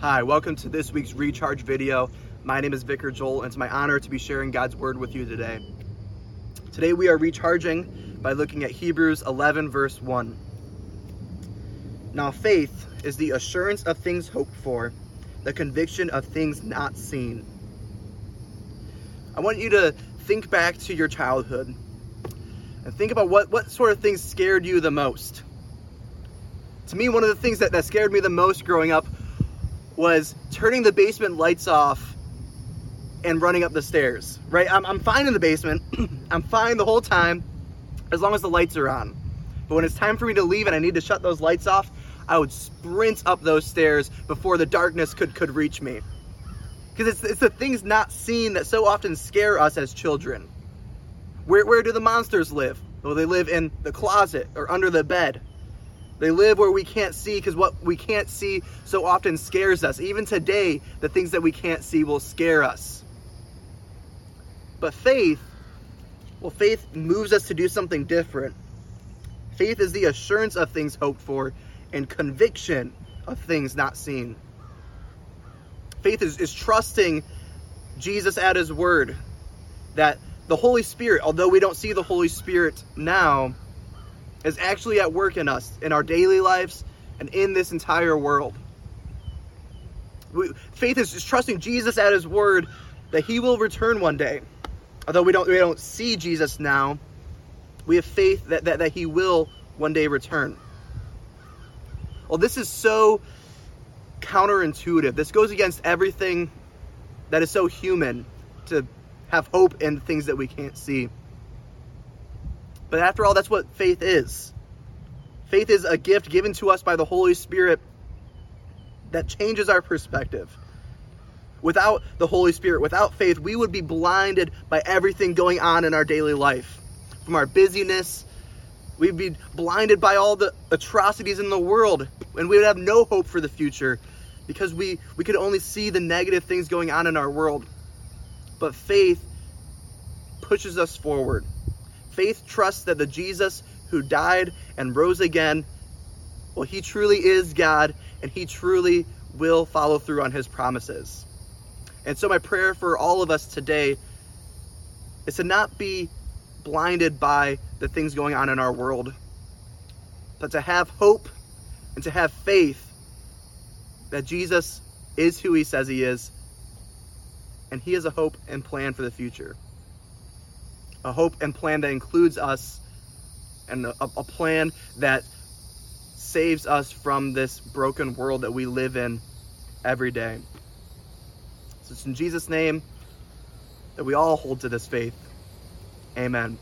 Hi, welcome to this week's Recharge video. My name is Vicar Joel, and it's my honor to be sharing God's Word with you today. Today we are recharging by looking at Hebrews 11, verse 1. Now, faith is the assurance of things hoped for, the conviction of things not seen. I want you to think back to your childhood and think about what, what sort of things scared you the most. To me, one of the things that, that scared me the most growing up was turning the basement lights off and running up the stairs, right? I'm, I'm fine in the basement. I'm fine the whole time as long as the lights are on. But when it's time for me to leave and I need to shut those lights off, I would sprint up those stairs before the darkness could, could reach me. Because it's, it's the things not seen that so often scare us as children. Where, where do the monsters live? Well, they live in the closet or under the bed. They live where we can't see because what we can't see so often scares us. Even today, the things that we can't see will scare us. But faith, well, faith moves us to do something different. Faith is the assurance of things hoped for and conviction of things not seen. Faith is, is trusting Jesus at his word that the Holy Spirit, although we don't see the Holy Spirit now, is actually at work in us, in our daily lives, and in this entire world. We, faith is just trusting Jesus at his word that he will return one day. Although we don't we don't see Jesus now, we have faith that, that, that he will one day return. Well, this is so counterintuitive. This goes against everything that is so human to have hope in things that we can't see. But after all, that's what faith is. Faith is a gift given to us by the Holy Spirit that changes our perspective. Without the Holy Spirit, without faith, we would be blinded by everything going on in our daily life. From our busyness, we'd be blinded by all the atrocities in the world, and we would have no hope for the future because we, we could only see the negative things going on in our world. But faith pushes us forward. Faith trusts that the Jesus who died and rose again, well, he truly is God and he truly will follow through on his promises. And so, my prayer for all of us today is to not be blinded by the things going on in our world, but to have hope and to have faith that Jesus is who he says he is, and he has a hope and plan for the future. A hope and plan that includes us, and a, a plan that saves us from this broken world that we live in every day. So it's in Jesus' name that we all hold to this faith. Amen.